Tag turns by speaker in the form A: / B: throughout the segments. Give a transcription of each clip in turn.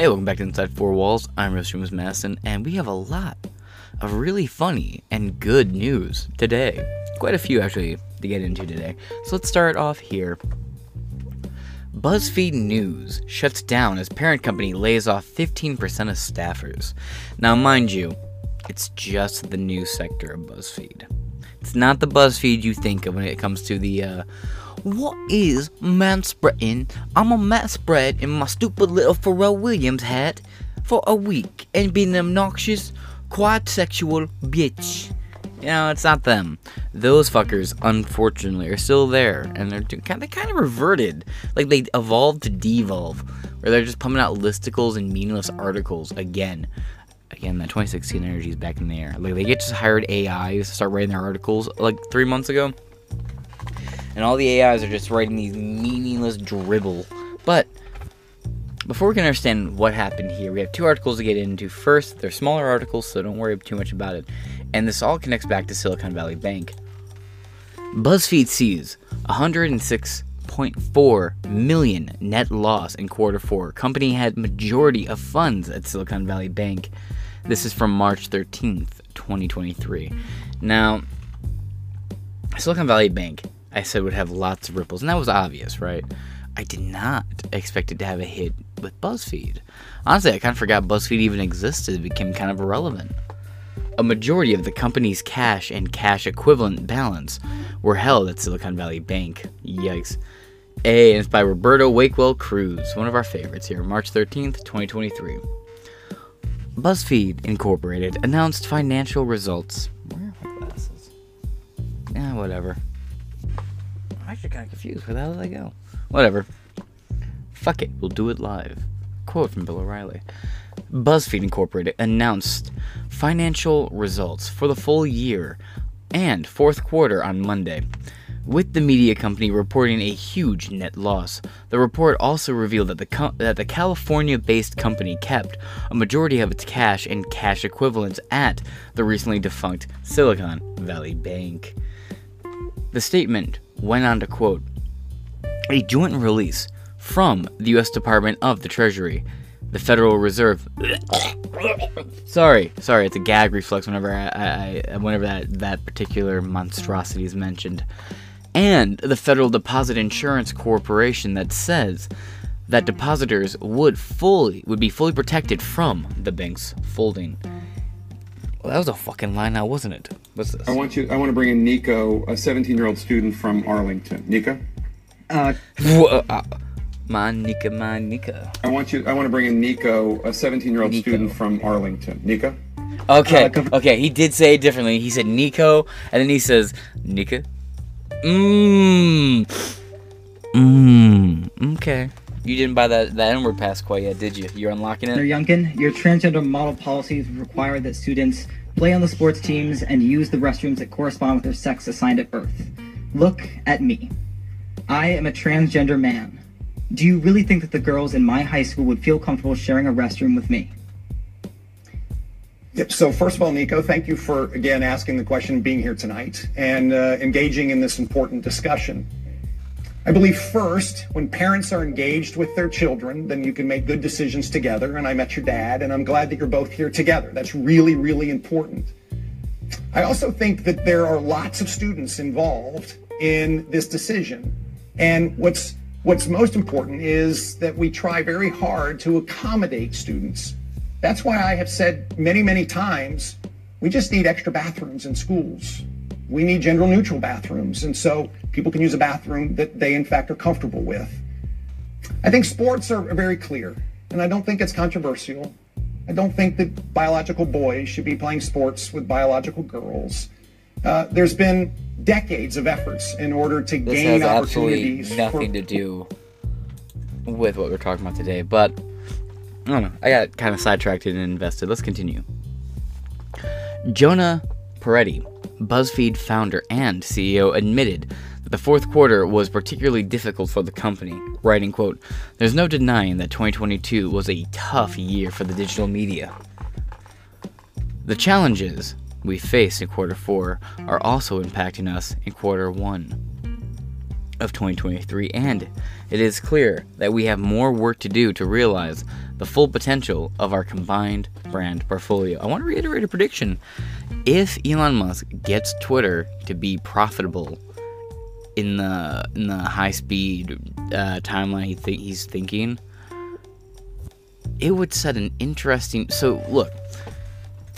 A: Hey, welcome back to Inside Four Walls. I'm Rostromus Madison, and we have a lot of really funny and good news today. Quite a few, actually, to get into today. So let's start off here. BuzzFeed News shuts down as parent company lays off 15% of staffers. Now, mind you, it's just the news sector of BuzzFeed. It's not the BuzzFeed you think of when it comes to the uh, what is manspreading? I'm a manspread in my stupid little Pharrell Williams hat for a week and being an obnoxious, quad sexual bitch. You know, it's not them. Those fuckers, unfortunately, are still there, and they're doing, they kind of reverted. Like they evolved to devolve, where they're just pumping out listicles and meaningless articles again. Again, that 2016 energy is back in the air. Like they get just hired AIs to start writing their articles like three months ago and all the AIs are just writing these meaningless dribble. But before we can understand what happened here, we have two articles to get into. First, they're smaller articles, so don't worry too much about it. And this all connects back to Silicon Valley Bank. BuzzFeed sees 106.4 million net loss in quarter four. Company had majority of funds at Silicon Valley Bank. This is from March 13th, 2023. Now, Silicon Valley Bank I said would have lots of ripples, and that was obvious, right? I did not expect it to have a hit with BuzzFeed. Honestly, I kind of forgot BuzzFeed even existed. It became kind of irrelevant. A majority of the company's cash and cash equivalent balance were held at Silicon Valley Bank. Yikes. A, and it's by Roberto Wakerell-Cruz, one of our favorites here, March 13th, 2023. BuzzFeed Incorporated announced financial results. Where are my glasses? Yeah, whatever actually kind of confused. Where the hell did I go? Whatever. Fuck it, we'll do it live. Quote from Bill O'Reilly. BuzzFeed Incorporated announced financial results for the full year and fourth quarter on Monday, with the media company reporting a huge net loss. The report also revealed that the that the California-based company kept a majority of its cash and cash equivalents at the recently defunct Silicon Valley Bank. The statement went on to quote a joint release from the U.S. Department of the Treasury, the Federal Reserve. sorry, sorry, it's a gag reflex whenever I, I, whenever that that particular monstrosity is mentioned, and the Federal Deposit Insurance Corporation that says that depositors would fully would be fully protected from the bank's folding. Well, that was a fucking line now, wasn't it? What's this?
B: I want you. I want to bring in Nico, a 17-year-old student from Arlington. Nico.
A: Uh, uh, uh, my Nika, my Nika.
B: I want you. I want to bring in Nico, a 17-year-old student from Arlington. Nico.
A: Okay. Uh, okay. He did say it differently. He said Nico, and then he says Nika. Mmm. Mmm. Okay. You didn't buy that that N-word pass quite yet, did you? You're unlocking it.
C: Mr. Youngkin, your transgender model policies require that students play on the sports teams and use the restrooms that correspond with their sex assigned at birth. Look at me. I am a transgender man. Do you really think that the girls in my high school would feel comfortable sharing a restroom with me?
D: Yep. So first of all, Nico, thank you for again asking the question, being here tonight, and uh, engaging in this important discussion. I believe first, when parents are engaged with their children, then you can make good decisions together. And I met your dad, and I'm glad that you're both here together. That's really, really important. I also think that there are lots of students involved in this decision. And what's what's most important is that we try very hard to accommodate students. That's why I have said many, many times, we just need extra bathrooms in schools we need gender neutral bathrooms. And so people can use a bathroom that they, in fact, are comfortable with. I think sports are very clear, and I don't think it's controversial. I don't think that biological boys should be playing sports with biological girls. Uh, there's been decades of efforts in order to
A: this
D: gain
A: has
D: opportunities.
A: Absolutely nothing for... to do with what we're talking about today, but I don't know. I got kind of sidetracked and invested. Let's continue. Jonah Peretti BuzzFeed founder and CEO admitted that the fourth quarter was particularly difficult for the company, writing, quote, There's no denying that 2022 was a tough year for the digital media. The challenges we face in quarter four are also impacting us in quarter one of 2023, and it is clear that we have more work to do to realize the full potential of our combined brand portfolio. I want to reiterate a prediction. If Elon Musk gets Twitter to be profitable in the in the high speed uh, timeline he th- he's thinking, it would set an interesting. So look,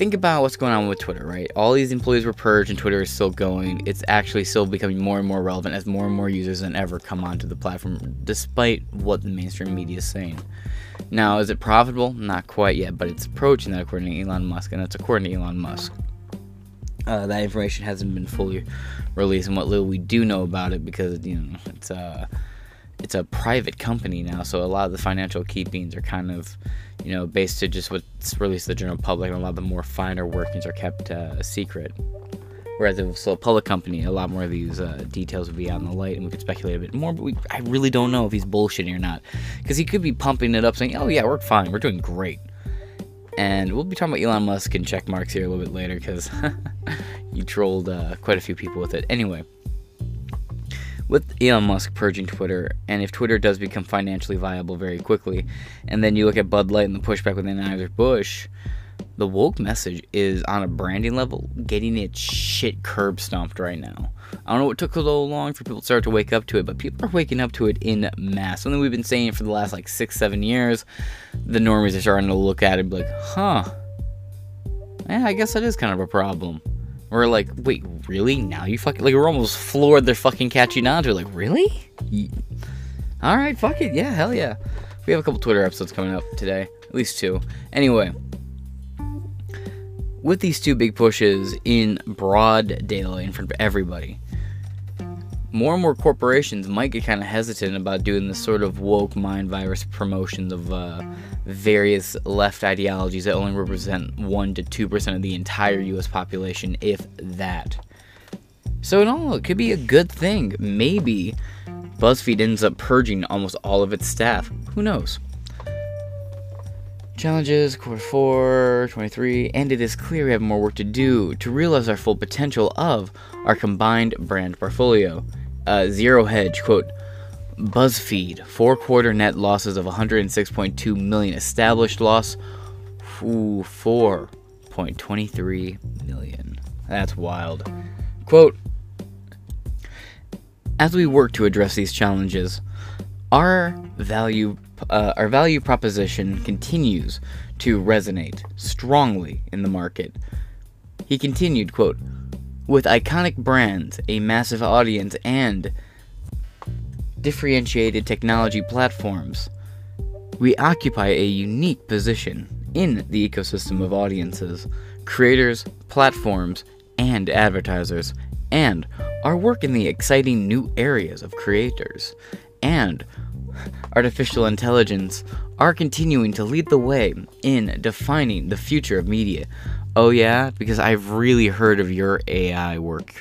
A: think about what's going on with Twitter, right? All these employees were purged and Twitter is still going. It's actually still becoming more and more relevant as more and more users than ever come onto the platform, despite what the mainstream media is saying. Now, is it profitable? Not quite yet, but it's approaching that according to Elon Musk, and that's according to Elon Musk. Uh, that information hasn't been fully released, and what little we do know about it, because you know it's a it's a private company now, so a lot of the financial keepings are kind of you know based to just what's released to the general public, and a lot of the more finer workings are kept uh, secret. Whereas if it was still a public company, a lot more of these uh, details would be out in the light, and we could speculate a bit more. But we, I really don't know if he's bullshitting or not, because he could be pumping it up, saying, "Oh yeah, we're fine, we're doing great." And we'll be talking about Elon Musk and check marks here a little bit later, because you trolled uh, quite a few people with it. Anyway, with Elon Musk purging Twitter, and if Twitter does become financially viable very quickly, and then you look at Bud Light and the pushback with Anheuser Busch the woke message is on a branding level getting its shit curb stomped right now. I don't know what took so long for people to start to wake up to it, but people are waking up to it in mass. Something we've been saying for the last like six, seven years. The normies are starting to look at it and be like, huh. Yeah, I guess that is kind of a problem. We're like, wait, really? Now you fucking like we're almost floored they're fucking on to it. Like, really? Alright, fuck it. Yeah, hell yeah. We have a couple Twitter episodes coming up today. At least two. Anyway with these two big pushes in broad daylight in front of everybody, more and more corporations might get kind of hesitant about doing this sort of woke mind virus promotions of uh, various left ideologies that only represent 1 to 2% of the entire US population, if that. So, in all, it could be a good thing. Maybe BuzzFeed ends up purging almost all of its staff. Who knows? Challenges, quarter 4, 23, and it is clear we have more work to do to realize our full potential of our combined brand portfolio. Uh, Zero Hedge, quote, BuzzFeed, four quarter net losses of 106.2 million, established loss, ooh, 4.23 million. That's wild. Quote, as we work to address these challenges, our value uh, our value proposition continues to resonate strongly in the market. He continued, quote, with iconic brands, a massive audience, and differentiated technology platforms, we occupy a unique position in the ecosystem of audiences, creators, platforms, and advertisers, and our work in the exciting new areas of creators and artificial intelligence are continuing to lead the way in defining the future of media. Oh, yeah? Because I've really heard of your AI work.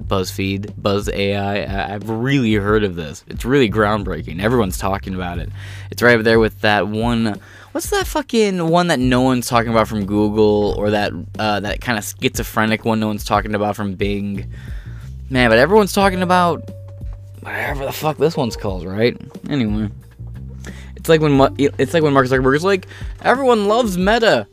A: BuzzFeed, Buzz AI. I've really heard of this. It's really groundbreaking. Everyone's talking about it. It's right up there with that one. What's that fucking one that no one's talking about from Google, or that uh, that kind of schizophrenic one no one's talking about from Bing? Man, but everyone's talking about whatever the fuck this one's called, right? Anyway, it's like when it's like when Mark Zuckerberg is like, everyone loves Meta.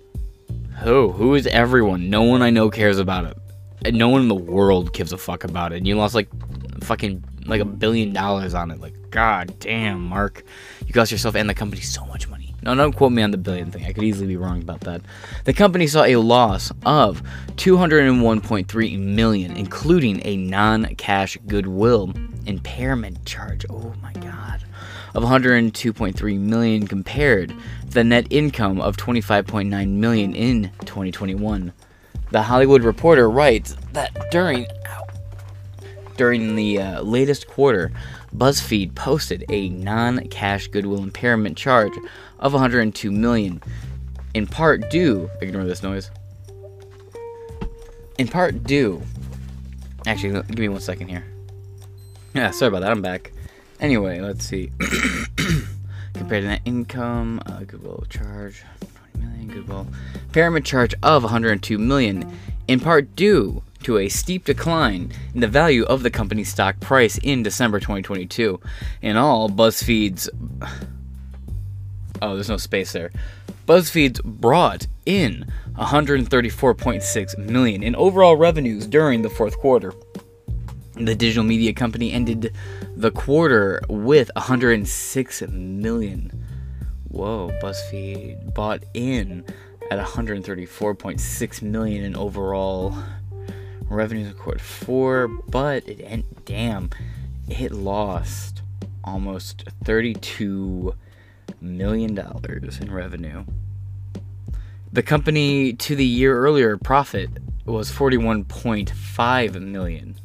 A: Who? Who is everyone? No one I know cares about it. And no one in the world gives a fuck about it. And you lost like fucking like a billion dollars on it. Like, god damn, Mark, you cost yourself and the company so much money. No, don't quote me on the billion thing. I could easily be wrong about that. The company saw a loss of 201.3 million, including a non-cash goodwill impairment charge. Oh my god. Of 102.3 million compared to the net income of 25.9 million in 2021. The Hollywood Reporter writes that during during the uh, latest quarter, BuzzFeed posted a non-cash goodwill impairment charge of 102 million, in part due. Ignore this noise. In part due. Actually, give me one second here. Yeah, sorry about that. I'm back. Anyway, let's see. Compared to net income, uh, goodwill charge 20 million, goodwill impairment charge of 102 million, in part due to a steep decline in the value of the company's stock price in December 2022. In all, BuzzFeed's Oh, there's no space there. BuzzFeed brought in 134.6 million in overall revenues during the fourth quarter. The digital media company ended the quarter with 106 million. Whoa, BuzzFeed bought in at 134.6 million in overall revenues in quarter four, but it and damn, it lost almost 32 million dollars in revenue. The company to the year earlier profit was 41.5 million.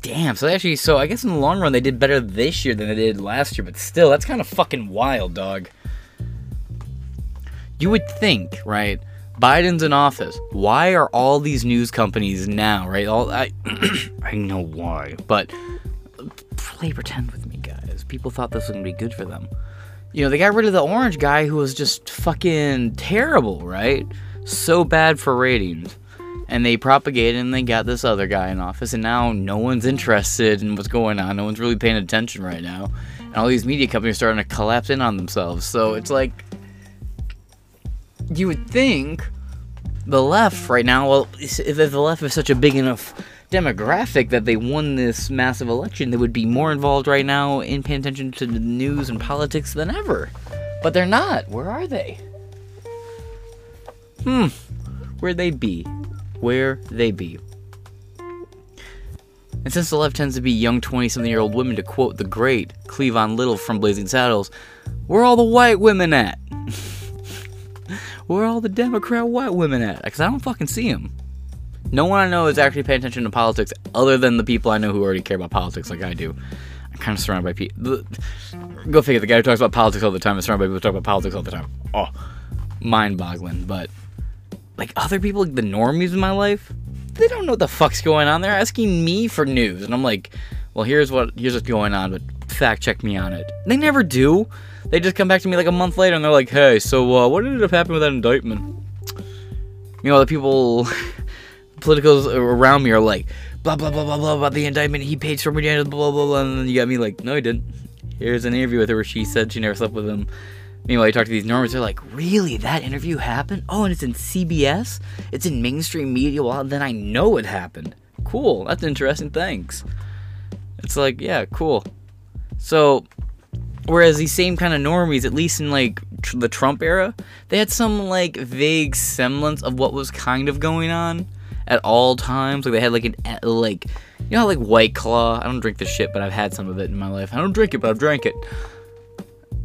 A: Damn, so actually so I guess in the long run they did better this year than they did last year, but still that's kind of fucking wild, dog. You would think, right? Biden's in office. Why are all these news companies now, right? All I I know why, but play pretend with me, guys. People thought this was gonna be good for them. You know, they got rid of the orange guy who was just fucking terrible, right? So bad for ratings. And they propagated and they got this other guy in office, and now no one's interested in what's going on. No one's really paying attention right now. And all these media companies are starting to collapse in on themselves. So it's like, you would think the left right now, well, if the left is such a big enough demographic that they won this massive election, they would be more involved right now in paying attention to the news and politics than ever. But they're not. Where are they? Hmm. where'd they be? Where they be? And since the left tends to be young 20 something year old women, to quote the great Cleavon Little from Blazing Saddles, where all the white women at? where all the Democrat white women at? Because I don't fucking see them. No one I know is actually paying attention to politics other than the people I know who already care about politics like I do. I'm kind of surrounded by people. Go figure, the guy who talks about politics all the time is surrounded by people who talk about politics all the time. Oh, mind boggling. But, like, other people, like the normies in my life, they don't know what the fuck's going on. They're asking me for news. And I'm like, well, here's what here's what's going on, but fact check me on it. They never do. They just come back to me like a month later and they're like, hey, so uh, what ended up happening with that indictment? You know, the people politicals around me are like, blah blah blah blah blah about the indictment. He paid Stormy Daniels, blah blah blah, and then you got me like, no, he didn't. Here's an interview with her where she said she never slept with him. Meanwhile, you talk to these normies, they're like, really? That interview happened? Oh, and it's in CBS? It's in mainstream media? Well, then I know it happened. Cool. That's interesting. Thanks. It's like, yeah, cool. So, whereas these same kind of normies, at least in like tr- the Trump era, they had some like vague semblance of what was kind of going on at all times. Like they had like an eh, like you know like White Claw. I don't drink this shit, but I've had some of it in my life. I don't drink it, but I've drank it.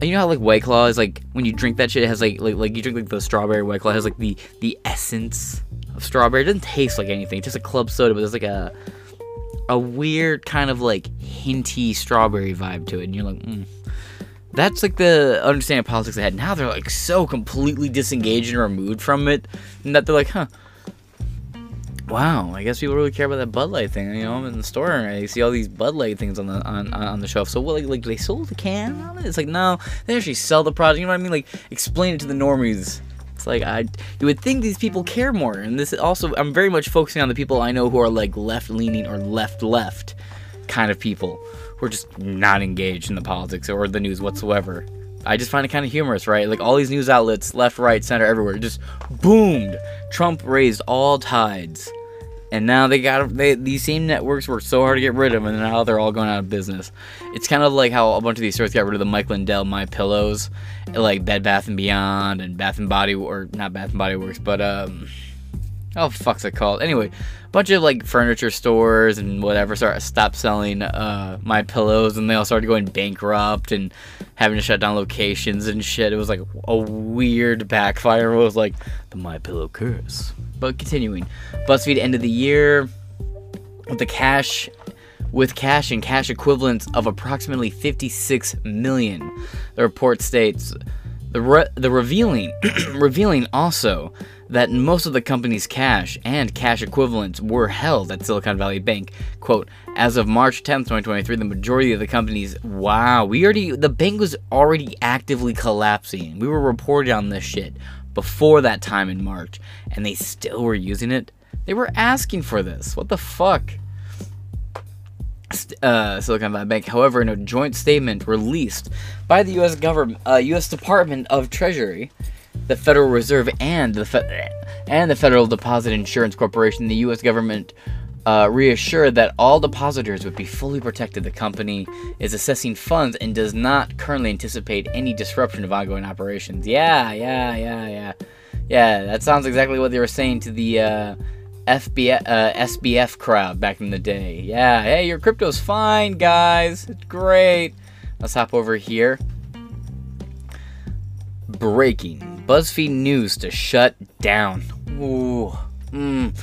A: You know how like White Claw is like when you drink that shit, it has like like like you drink like the strawberry White Claw it has like the the essence of strawberry. It doesn't taste like anything. It's just a club soda, but there's like a a weird kind of like hinty strawberry vibe to it, and you're like, mm. That's like the understanding of politics they had. Now they're like so completely disengaged and removed from it, and that they're like, huh, wow, I guess people really care about that Bud Light thing. You know, I'm in the store and I see all these Bud Light things on the on, on the shelf. So what, like, like they sold the can? It's like no, they actually sell the product. You know what I mean? Like explain it to the normies. It's like I you would think these people care more, and this also I'm very much focusing on the people I know who are like left leaning or left left kind of people who are just not engaged in the politics or the news whatsoever. I just find it kind of humorous, right? Like all these news outlets, left, right, center, everywhere, just boomed. Trump raised all tides, and now they got they these same networks worked so hard to get rid of, and now they're all going out of business. It's kind of like how a bunch of these stores got rid of the Mike Lindell My Pillows, like Bed Bath and Beyond and Bath and Body or not Bath and Body Works, but um, oh fuck's it called? Anyway, a bunch of like furniture stores and whatever start stopped selling uh My Pillows, and they all started going bankrupt and having to shut down locations and shit. It was like a weird backfire. It was like the My Pillow curse. But continuing, BuzzFeed ended the year with the cash with cash and cash equivalents of approximately 56 million. The report states the re- the revealing revealing also that most of the company's cash and cash equivalents were held at Silicon Valley Bank. Quote, as of March 10th, 2023, the majority of the company's wow, we already the bank was already actively collapsing. We were reported on this shit before that time in March, and they still were using it. They were asking for this. What the fuck? Uh, Silicon Valley Bank. However, in a joint statement released by the U.S. government, uh, U.S. Department of Treasury, the Federal Reserve, and the Fe- and the Federal Deposit Insurance Corporation, the U.S. government uh, reassured that all depositors would be fully protected. The company is assessing funds and does not currently anticipate any disruption of ongoing operations. Yeah, yeah, yeah, yeah. Yeah, that sounds exactly what they were saying to the uh, FBF, uh, SBF crowd back in the day. Yeah, hey, your crypto's fine, guys. It's great. Let's hop over here. Breaking BuzzFeed News to shut down. Ooh, mmm,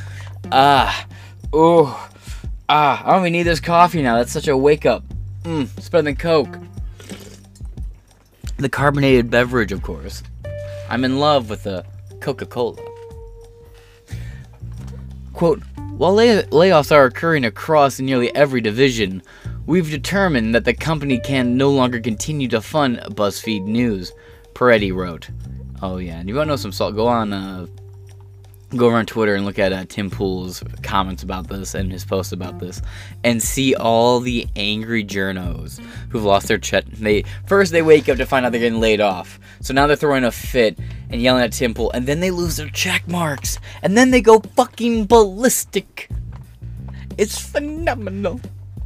A: ah, ooh, ah. I don't even need this coffee now. That's such a wake up. Mmm, it's better than Coke. The carbonated beverage, of course. I'm in love with the Coca Cola. Quote, while lay- layoffs are occurring across nearly every division, we've determined that the company can no longer continue to fund BuzzFeed News, Peretti wrote. Oh yeah, and you want to know some salt? Go on, uh, go over on Twitter and look at uh, Tim Pool's comments about this and his post about this, and see all the angry journos who've lost their check. They first they wake up to find out they're getting laid off, so now they're throwing a fit and yelling at Tim Pool, and then they lose their check marks, and then they go fucking ballistic. It's phenomenal.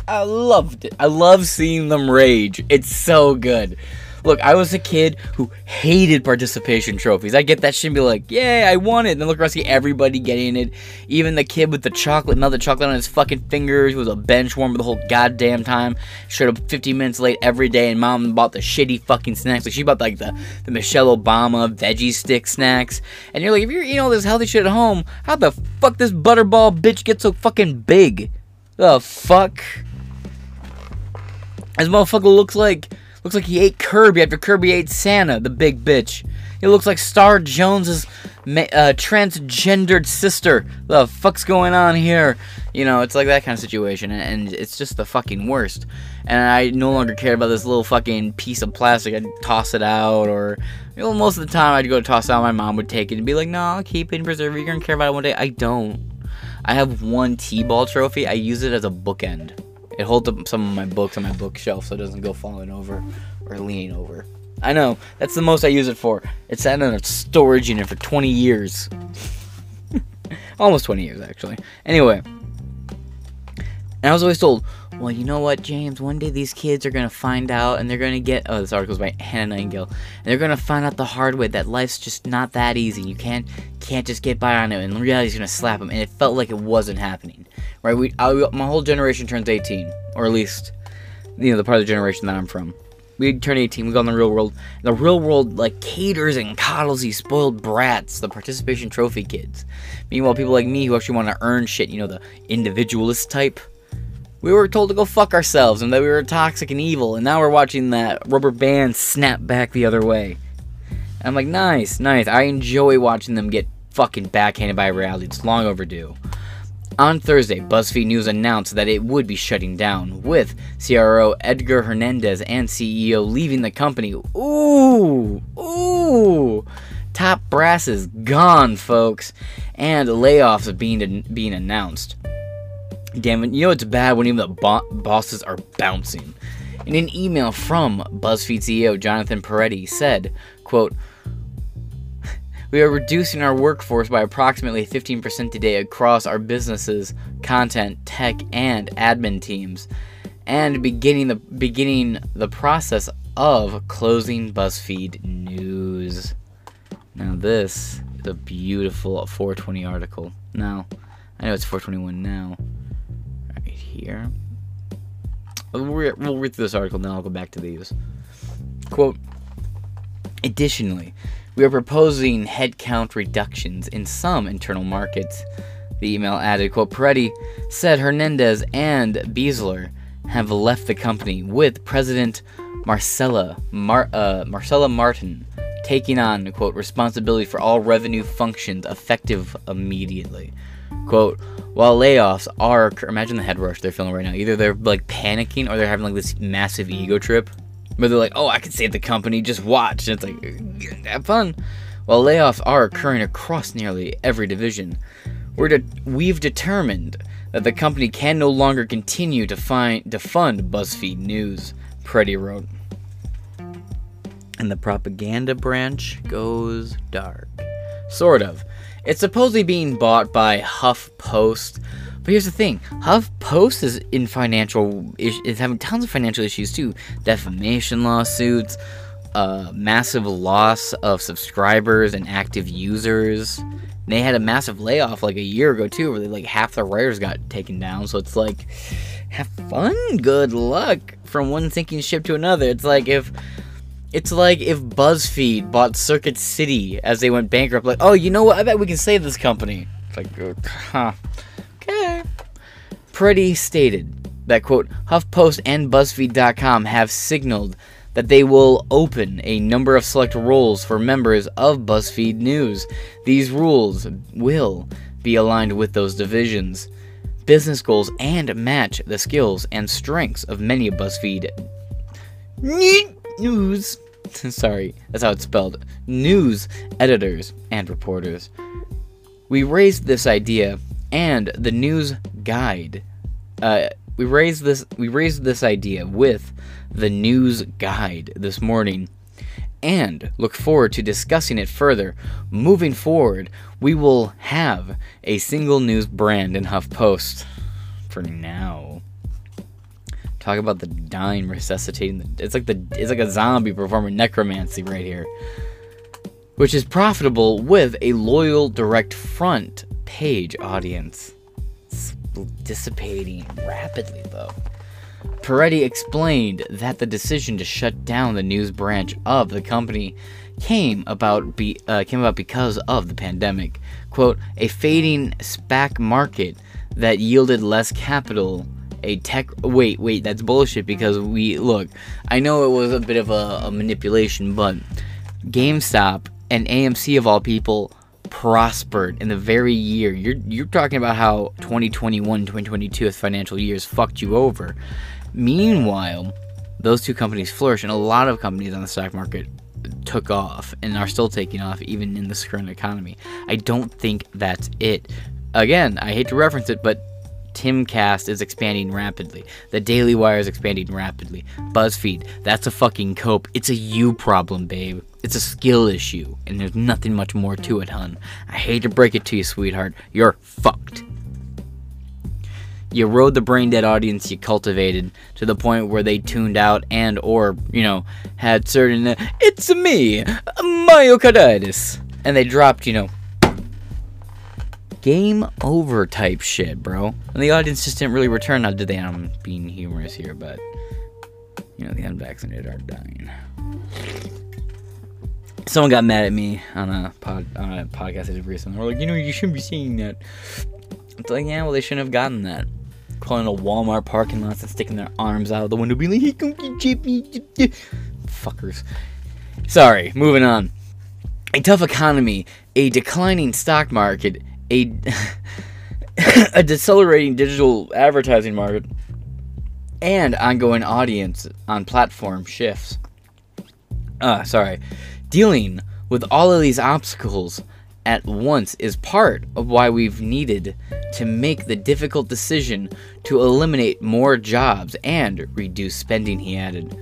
A: I loved it. I love seeing them rage. It's so good. Look, I was a kid who hated participation trophies. I get that shit and be like, yeah, I won it. And then look around, see everybody getting it. Even the kid with the chocolate, melted chocolate on his fucking fingers, was a bench warmer the whole goddamn time. Showed up 15 minutes late every day, and mom bought the shitty fucking snacks. Like, she bought, like, the, the Michelle Obama veggie stick snacks. And you're like, if you're eating all this healthy shit at home, how the fuck this butterball bitch get so fucking big? The fuck? This motherfucker looks like looks like he ate Kirby after Kirby ate Santa, the big bitch. He looks like Star Jones's uh, transgendered sister. The fuck's going on here? You know, it's like that kind of situation, and it's just the fucking worst. And I no longer care about this little fucking piece of plastic. I'd toss it out, or you know, most of the time I'd go toss it out. My mom would take it and be like, "No, I'll keep it and preserve it. You're gonna care about it one day." I don't. I have one T-ball trophy. I use it as a bookend. It holds up some of my books on my bookshelf so it doesn't go falling over or leaning over. I know, that's the most I use it for. It's sat in a storage unit for 20 years. Almost 20 years, actually. Anyway. And I was always told, well, you know what, James? One day these kids are going to find out and they're going to get. Oh, this article's by Hannah Nightingale. And they're going to find out the hard way that life's just not that easy. You can't can't just get by on it. And reality's to slap them. And it felt like it wasn't happening. Right? We, I, My whole generation turns 18. Or at least, you know, the part of the generation that I'm from. We turn 18, we go in the real world. The real world, like, caters and coddles these spoiled brats, the participation trophy kids. Meanwhile, people like me who actually want to earn shit, you know, the individualist type, we were told to go fuck ourselves and that we were toxic and evil, and now we're watching that rubber band snap back the other way. I'm like, nice, nice. I enjoy watching them get fucking backhanded by reality. It's long overdue. On Thursday, BuzzFeed News announced that it would be shutting down, with CRO Edgar Hernandez and CEO leaving the company. Ooh, ooh. Top brass is gone, folks, and layoffs being being announced. Damn it, you know it's bad when even the bo- bosses are bouncing. In an email from BuzzFeed CEO Jonathan Peretti said, quote, we are reducing our workforce by approximately 15% today across our businesses, content, tech, and admin teams, and beginning the beginning the process of closing BuzzFeed News. Now this is a beautiful 420 article. Now, I know it's 421 now Right here. We'll read, through this article, then I'll go back to these. Quote Additionally, we are proposing headcount reductions in some internal markets. The email added, quote, Peretti said Hernandez and Baesler have left the company with President Marcela, Mar- uh, Marcela Martin taking on, quote, responsibility for all revenue functions effective immediately. Quote, while layoffs are, imagine the head rush they're feeling right now. Either they're like panicking or they're having like this massive ego trip. But they're like, oh, I can save the company, just watch. And it's like, have fun. While layoffs are occurring across nearly every division, we're de- we've determined that the company can no longer continue to find to fund BuzzFeed News, Peretti wrote. And the propaganda branch goes dark. Sort of. It's supposedly being bought by HuffPost, but here's the thing: HuffPost is in financial is having tons of financial issues too, defamation lawsuits, uh, massive loss of subscribers and active users. They had a massive layoff like a year ago too, where like half the writers got taken down. So it's like, have fun, good luck from one sinking ship to another. It's like if it's like if BuzzFeed bought Circuit City as they went bankrupt. Like, oh, you know what? I bet we can save this company. It's like, huh. Peretti stated that quote HuffPost and BuzzFeed.com have signaled that they will open a number of select roles for members of BuzzFeed News. These rules will be aligned with those divisions, business goals, and match the skills and strengths of many of BuzzFeed news. Sorry, that's how it's spelled. News editors and reporters. We raised this idea and the News Guild. Uh, we raised this. We raised this idea with the News Guild this morning and look forward to discussing it further. Moving forward, we will have a single news brand in HuffPost for now. Talk about the dying resuscitating. The, it's like the it's like a zombie performing necromancy right here, which is profitable with a loyal direct front page audience. Dissipating rapidly though. Peretti explained that the decision to shut down the news branch of the company came about be, uh, came about because of the pandemic. "Quote: A fading SPAC market that yielded less capital." A tech. Wait, wait, that's bullshit. Because we look. I know it was a bit of a, a manipulation, but GameStop and AMC of all people prospered in the very year. You're you're talking about how 2021, 2022 as financial years fucked you over. Meanwhile, those two companies flourished, and a lot of companies on the stock market took off and are still taking off even in this current economy. I don't think that's it. Again, I hate to reference it, but Timcast is expanding rapidly. The Daily Wire is expanding rapidly. BuzzFeed, that's a fucking cope. It's a you problem, babe. It's a skill issue, and there's nothing much more to it, hun. I hate to break it to you, sweetheart. You're fucked. You rode the brain dead audience you cultivated to the point where they tuned out and or you know had certain uh, it's me myocarditis. And they dropped you know game over type shit bro. And the audience just didn't really return. Now did they i'm being humorous here but you know the unvaccinated are dying someone got mad at me on a pod on a podcast I did recently. They're like, you know, you shouldn't be saying that. It's like, yeah, well, they shouldn't have gotten that calling a Walmart parking lot and sticking their arms out of the window, being like, "Hey, come get me, fuckers." Sorry, moving on. A tough economy, a declining stock market, a a decelerating digital advertising market, and ongoing audience on platform shifts. Uh, sorry. Dealing with all of these obstacles at once is part of why we've needed to make the difficult decision to eliminate more jobs and reduce spending, he added.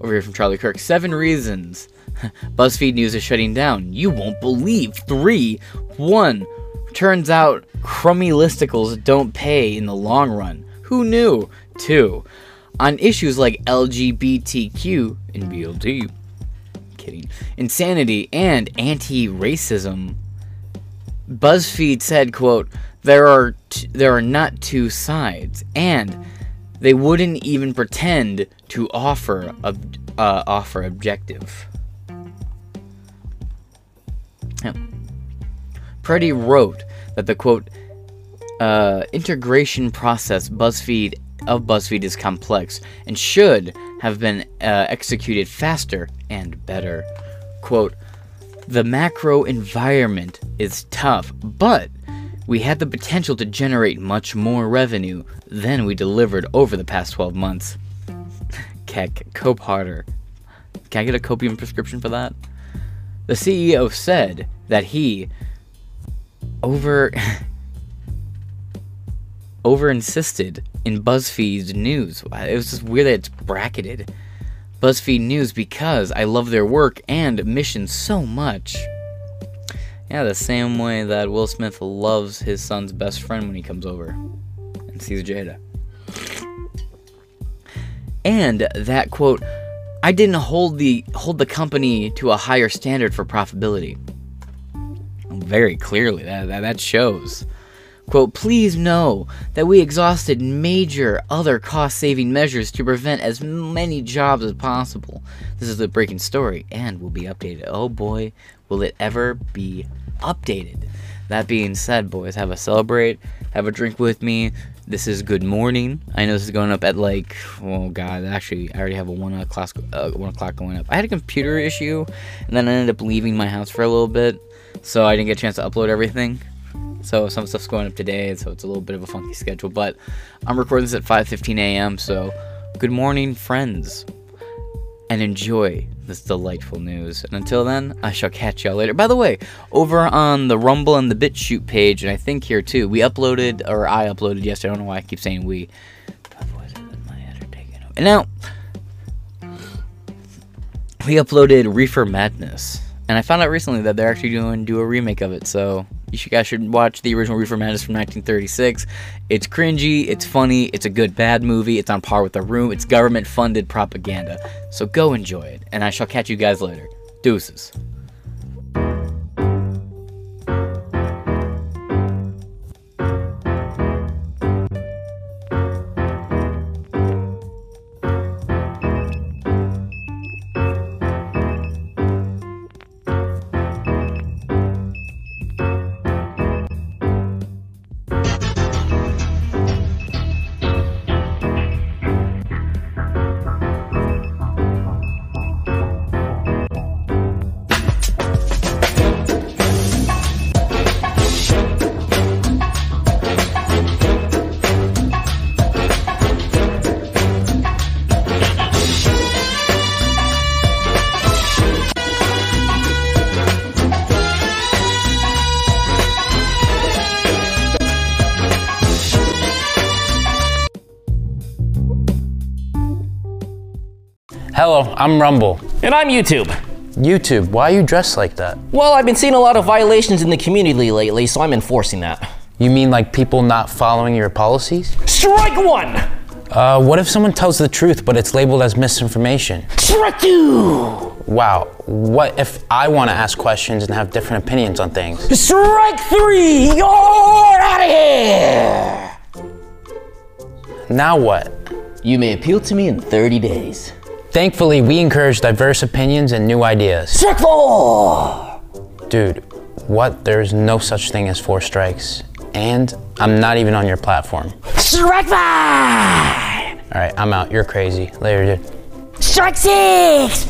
A: Over here from Charlie Kirk. Seven reasons BuzzFeed News is shutting down. You won't believe. Three. One. Turns out crummy listicles don't pay in the long run. Who knew? Two. On issues like LGBTQ and BLT, kidding, insanity, and anti-racism, BuzzFeed said, quote, there are t- there are not two sides and they wouldn't even pretend to offer ob- uh, offer objective. Yeah. Peretti wrote that the quote uh, integration process BuzzFeed of BuzzFeed is complex and should have been uh, executed faster and better. Quote, the macro environment is tough, but we had the potential to generate much more revenue than we delivered over the past 12 months. Kek, cope harder. Can I get a copium prescription for that? The CEO said that he over over insisted in BuzzFeed News. It was just weird that it's bracketed. BuzzFeed News because I love their work and mission so much. Yeah, the same way that Will Smith loves his son's best friend when he comes over and sees Jada. And that quote, I didn't hold the hold the company to a higher standard for profitability. Very clearly, that, that, that shows. Quote, please know that we exhausted major other cost saving measures to prevent as many jobs as possible. This is the breaking story and will be updated. Oh boy, will it ever be updated. That being said, boys, have a celebrate, have a drink with me. This is good morning. I know this is going up at like, oh god, actually, I already have a one o'clock, uh, one o'clock going up. I had a computer issue, and then I ended up leaving my house for a little bit, so I didn't get a chance to upload everything. So some stuff's going up today, so it's a little bit of a funky schedule. But I'm recording this at 5:15 a.m. So good morning, friends, and enjoy this delightful news. And until then, I shall catch y'all later. By the way, over on the Rumble and the BitChute page, and I think here too, we uploaded, or I uploaded yesterday. I don't know why I keep saying we. And now, we uploaded Reefer Madness, and I found out recently that they're actually doing do a remake of it. So you guys should watch the original Reefer Madness from 1936. It's cringy, it's funny, it's a good bad movie, it's on par with The Room, it's government funded propaganda. So go enjoy it, and I shall catch you guys later. Deuces.
E: Hello, I'm Rumble.
F: And I'm YouTube.
E: YouTube, why are you dressed like that?
F: Well, I've been seeing a lot of violations in the community lately, so I'm enforcing that.
E: You mean like people not following your policies?
F: Strike one!
E: Uh, what if someone tells the truth but it's labeled as misinformation?
F: Strike two!
E: Wow, what if I want to ask questions and have different opinions on things?
F: Strike three! You're out of here!
E: Now what?
F: You may appeal to me in 30 days.
E: Thankfully, we encourage diverse opinions and new ideas.
F: Strike four!
E: Dude, what? There's no such thing as four strikes. And I'm not even on your platform.
F: Strike five!
E: All right, I'm out. You're crazy. Later, dude.
F: Strike six!